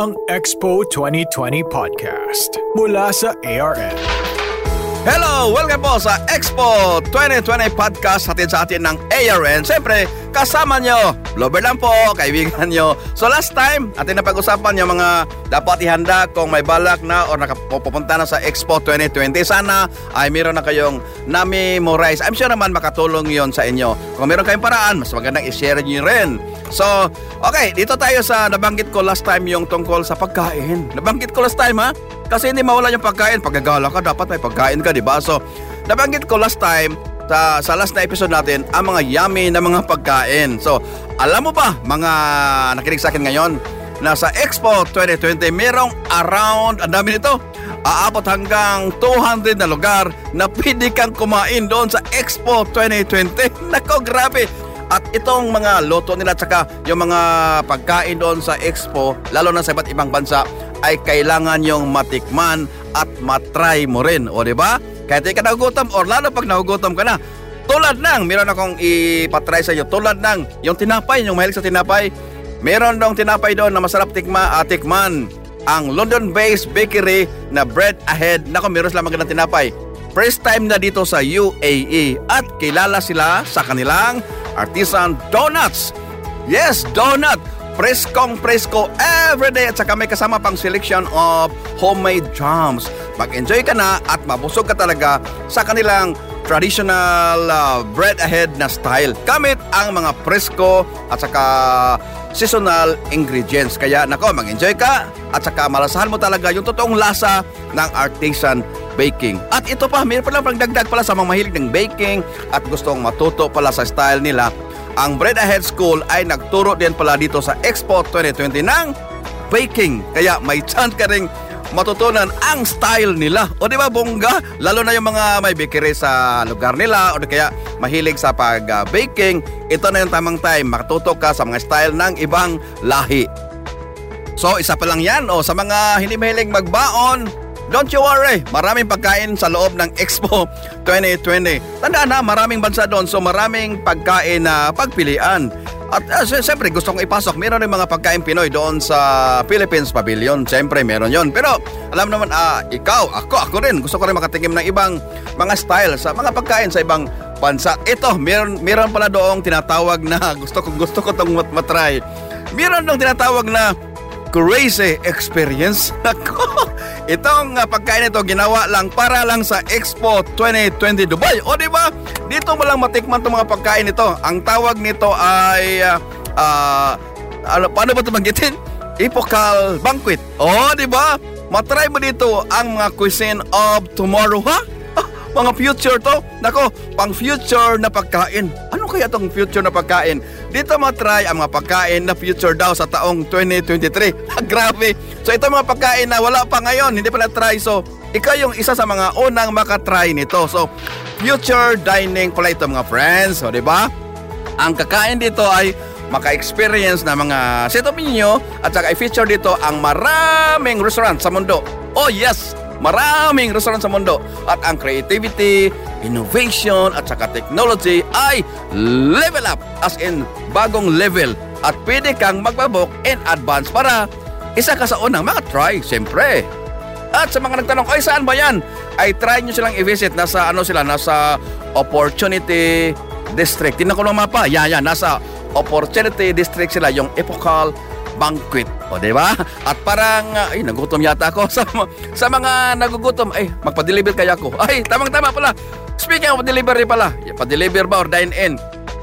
ang Expo 2020 Podcast mula sa ARN. Hello! Welcome po sa Expo 2020 Podcast hatid sa atin ng ARN. Siyempre, kasama nyo, Lover lang po, kaibigan nyo. So last time, atin na pag-usapan yung mga dapat ihanda kung may balak na o nakapupunta na sa Expo 2020. Sana ay meron na kayong na-memorize. I'm sure naman makatulong yon sa inyo. Kung meron kayong paraan, mas magandang i-share nyo rin. So, okay, dito tayo sa nabanggit ko last time yung tungkol sa pagkain. Nabanggit ko last time ha? Kasi hindi mawala yung pagkain. Pag gagala ka, dapat may pagkain ka, di ba? So, nabanggit ko last time, sa, sa last na episode natin, ang mga yummy na mga pagkain. So, alam mo ba, mga nakinig sa akin ngayon, na sa Expo 2020, merong around, ang dami nito, aabot hanggang 200 na lugar na pwede kang kumain doon sa Expo 2020. Nako, grabe! At itong mga loto nila tsaka yung mga pagkain doon sa Expo, lalo na sa iba't ibang bansa, ay kailangan yung matikman at matry mo rin. O ba? Kahit di ka nagugutom or lalo pag nagugutom ka na. Tulad ng, meron akong ipatry sa iyo, tulad ng yung tinapay, yung mahilig sa tinapay. Meron dong tinapay doon na masarap tikma at tikman. Ang London-based bakery na Bread Ahead. Nako, meron sila magandang tinapay. First time na dito sa UAE at kilala sila sa kanilang artisan donuts. Yes, donut! Preskong presko everyday at saka may kasama pang selection of homemade jams. Mag-enjoy ka na at mabusog ka talaga sa kanilang traditional uh, bread ahead na style. Gamit ang mga presko at saka seasonal ingredients. Kaya nako, mag-enjoy ka at saka malasahan mo talaga yung totoong lasa ng artisan baking. At ito pa, mayroon pala pang dagdag pala sa mga mahilig ng baking at gustong matuto pala sa style nila ang Bread Ahead School ay nagturo din pala dito sa Expo 2020 ng baking. Kaya may chance ka ring matutunan ang style nila. O di ba bongga? Lalo na yung mga may bakery sa lugar nila o kaya mahilig sa pag-baking. Ito na yung tamang time. Makatuto ka sa mga style ng ibang lahi. So isa pa lang yan o sa mga hindi mahilig magbaon, Don't you worry, maraming pagkain sa loob ng Expo 2020. Tandaan na, maraming bansa doon, so maraming pagkain na pagpilian. At uh, siyempre gusto kong ipasok, meron rin mga pagkain Pinoy doon sa Philippines Pavilion. Siyempre meron yon. Pero alam naman, uh, ikaw, ako, ako rin, gusto ko rin makatikim ng ibang mga style sa mga pagkain sa ibang bansa. Ito, meron, meron pala doong tinatawag na gusto ko gusto ko tong mat matry. Meron dong tinatawag na crazy experience. Ako, itong uh, pagkain ito ginawa lang para lang sa Expo 2020 Dubai. O di ba? Dito mo lang matikman itong mga pagkain ito. Ang tawag nito ay uh, uh, ano, paano ba ito magitin? Epocal Banquet. O di ba? Matry mo dito ang mga cuisine of tomorrow, ha? Ah, mga future to. Nako, pang future na pagkain. Ano kaya tong future na pagkain? Dito matry ang mga pagkain na future daw sa taong 2023. Ah, grabe. So ito mga pagkain na wala pa ngayon, hindi pa na-try. So ikaw yung isa sa mga unang makatry nito. So future dining pala ito mga friends. So di ba? Ang kakain dito ay maka-experience na mga set of menu at saka i-feature dito ang maraming restaurant sa mundo. Oh yes! Maraming restaurant sa mundo at ang creativity, innovation at saka technology ay level up as in bagong level at pwede kang magbabook in advance para isa ka sa unang makatry, siyempre. At sa mga nagtanong, ay saan ba yan? Ay try nyo silang i-visit. Nasa ano sila? Nasa Opportunity District. Tingnan ko ng mapa. Yan, yan. Nasa Opportunity District sila. Yung Epochal banquet. O, di ba? At parang, ay, nagutom yata ako sa, sa mga nagugutom. Ay, magpa-deliver kaya ako. Ay, tamang-tama pala. Speaking of delivery pala, pa-deliver ba or dine-in?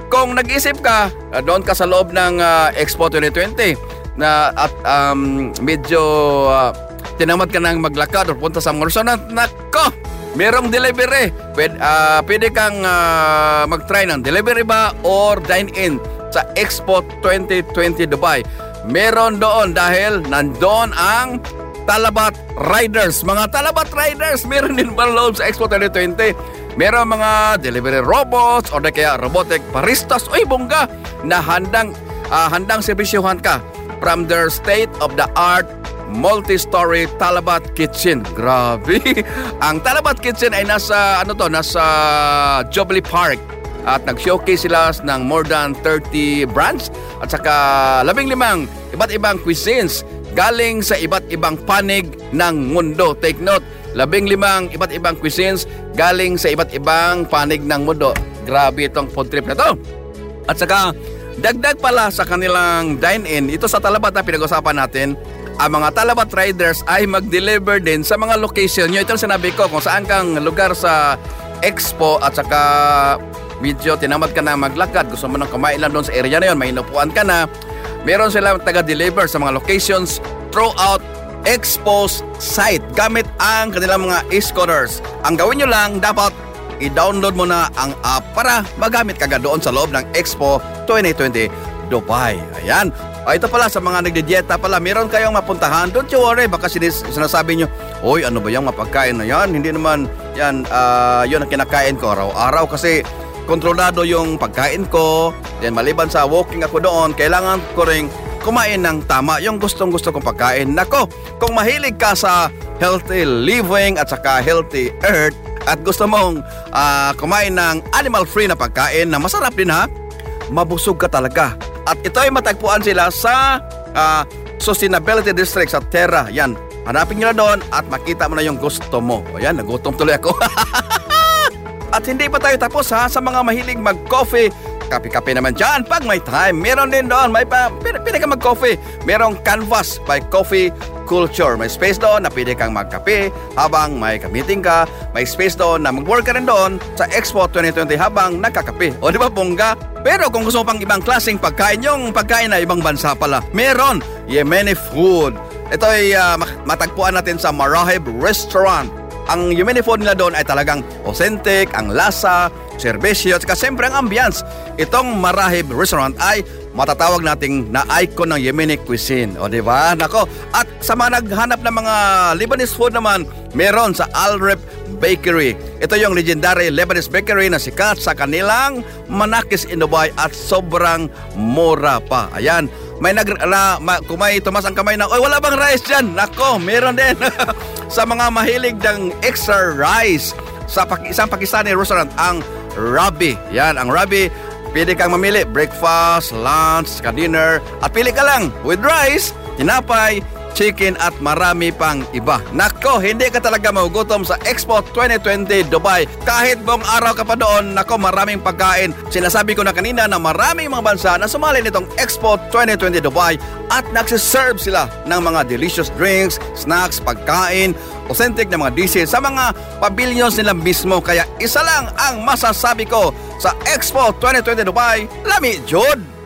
Kung nag-isip ka, uh, doon ka sa loob ng uh, Expo 2020 na at um, medyo uh, tinamad ka nang maglakad o punta sa mga restaurant, nako, merong delivery. Pwede, uh, pwede kang uh, mag-try ng delivery ba or dine-in sa Expo 2020 Dubai. Meron doon dahil nandoon ang Talabat Riders. Mga Talabat Riders, meron din ba loob sa Expo 2020? Meron mga delivery robots o kaya robotic baristas. Uy, bongga! Na handang, uh, handang servisyohan ka from their state-of-the-art multi-story Talabat Kitchen. Grabe! Ang Talabat Kitchen ay nasa, ano to, nasa Jubilee Park. At nag-showcase sila ng more than 30 brands at saka labing limang iba't ibang cuisines galing sa iba't ibang panig ng mundo. Take note, labing limang iba't ibang cuisines galing sa iba't ibang panig ng mundo. Grabe itong food trip na to. At saka, dagdag pala sa kanilang dine-in, ito sa Talabat na pinag-usapan natin, ang mga Talabat riders ay mag-deliver din sa mga location nyo. Ito ang sinabi ko, kung saan kang lugar sa Expo at saka medyo tinamad ka na maglakad, gusto mo nang kumain lang doon sa area na yun, may inupuan ka na, meron sila taga-deliver sa mga locations throughout Expo's site gamit ang kanilang mga e-scooters. Ang gawin nyo lang, dapat i-download mo na ang app para magamit ka doon sa loob ng Expo 2020 Dubai. Ayan. O, ito pala sa mga nagdidieta pala, meron kayong mapuntahan. Don't you worry, baka sinis, sinasabi nyo, Oy, ano ba yung mapagkain na yan? Hindi naman yan, uh, yun ang kinakain ko araw-araw kasi kontrolado yung pagkain ko. Then maliban sa walking ako doon, kailangan ko rin kumain ng tama yung gustong gusto kong pagkain. Nako, kung mahilig ka sa healthy living at saka healthy earth at gusto mong uh, kumain ng animal-free na pagkain na masarap din ha, mabusog ka talaga. At ito ay matagpuan sila sa uh, Sustainability District sa Terra. Yan, hanapin nyo na doon at makita mo na yung gusto mo. Ayan, nagutom tuloy ako. at hindi pa tayo tapos ha sa mga mahilig mag-coffee kape-kape naman dyan pag may time. Meron din doon, may pa, pwede, kang mag-coffee. Merong canvas by coffee culture. May space doon na pwede kang magkape habang may kamiting ka. May space doon na mag-work ka rin doon sa Expo 2020 habang nakakape. O di ba bongga? Pero kung gusto mo pang ibang klaseng pagkain, yung pagkain na ibang bansa pala, meron Yemeni food. Ito ay uh, matagpuan natin sa Marahib Restaurant. Ang Yemeni food nila doon ay talagang authentic, ang lasa, serbesyo at siyempre ang ambience. Itong Marahib Restaurant ay matatawag nating na icon ng Yemeni cuisine. O di ba? Nako. At sa mga naghanap ng mga Lebanese food naman, meron sa Al-Rep Bakery. Ito yung legendary Lebanese bakery na sikat sa kanilang manakis in Dubai at sobrang mura pa. Ayan, may nag na, ma, kung may tumas ang kamay na, oy wala bang rice diyan? Nako, meron din. sa mga mahilig ng extra rice sa isang Pakistani restaurant ang Rabi. Yan, ang Rabi Pwede kang mamili breakfast, lunch, ka dinner at pili ka lang with rice, tinapay, chicken at marami pang iba. Nako, hindi ka talaga magugutom sa Expo 2020 Dubai. Kahit buong araw ka pa doon, nako maraming pagkain. Sinasabi ko na kanina na maraming mga bansa na sumali nitong Expo 2020 Dubai at nagsiserve sila ng mga delicious drinks, snacks, pagkain, authentic na mga dishes sa mga pavilions nila mismo. Kaya isa lang ang masasabi ko sa Expo 2020 Dubai, Lami Jod!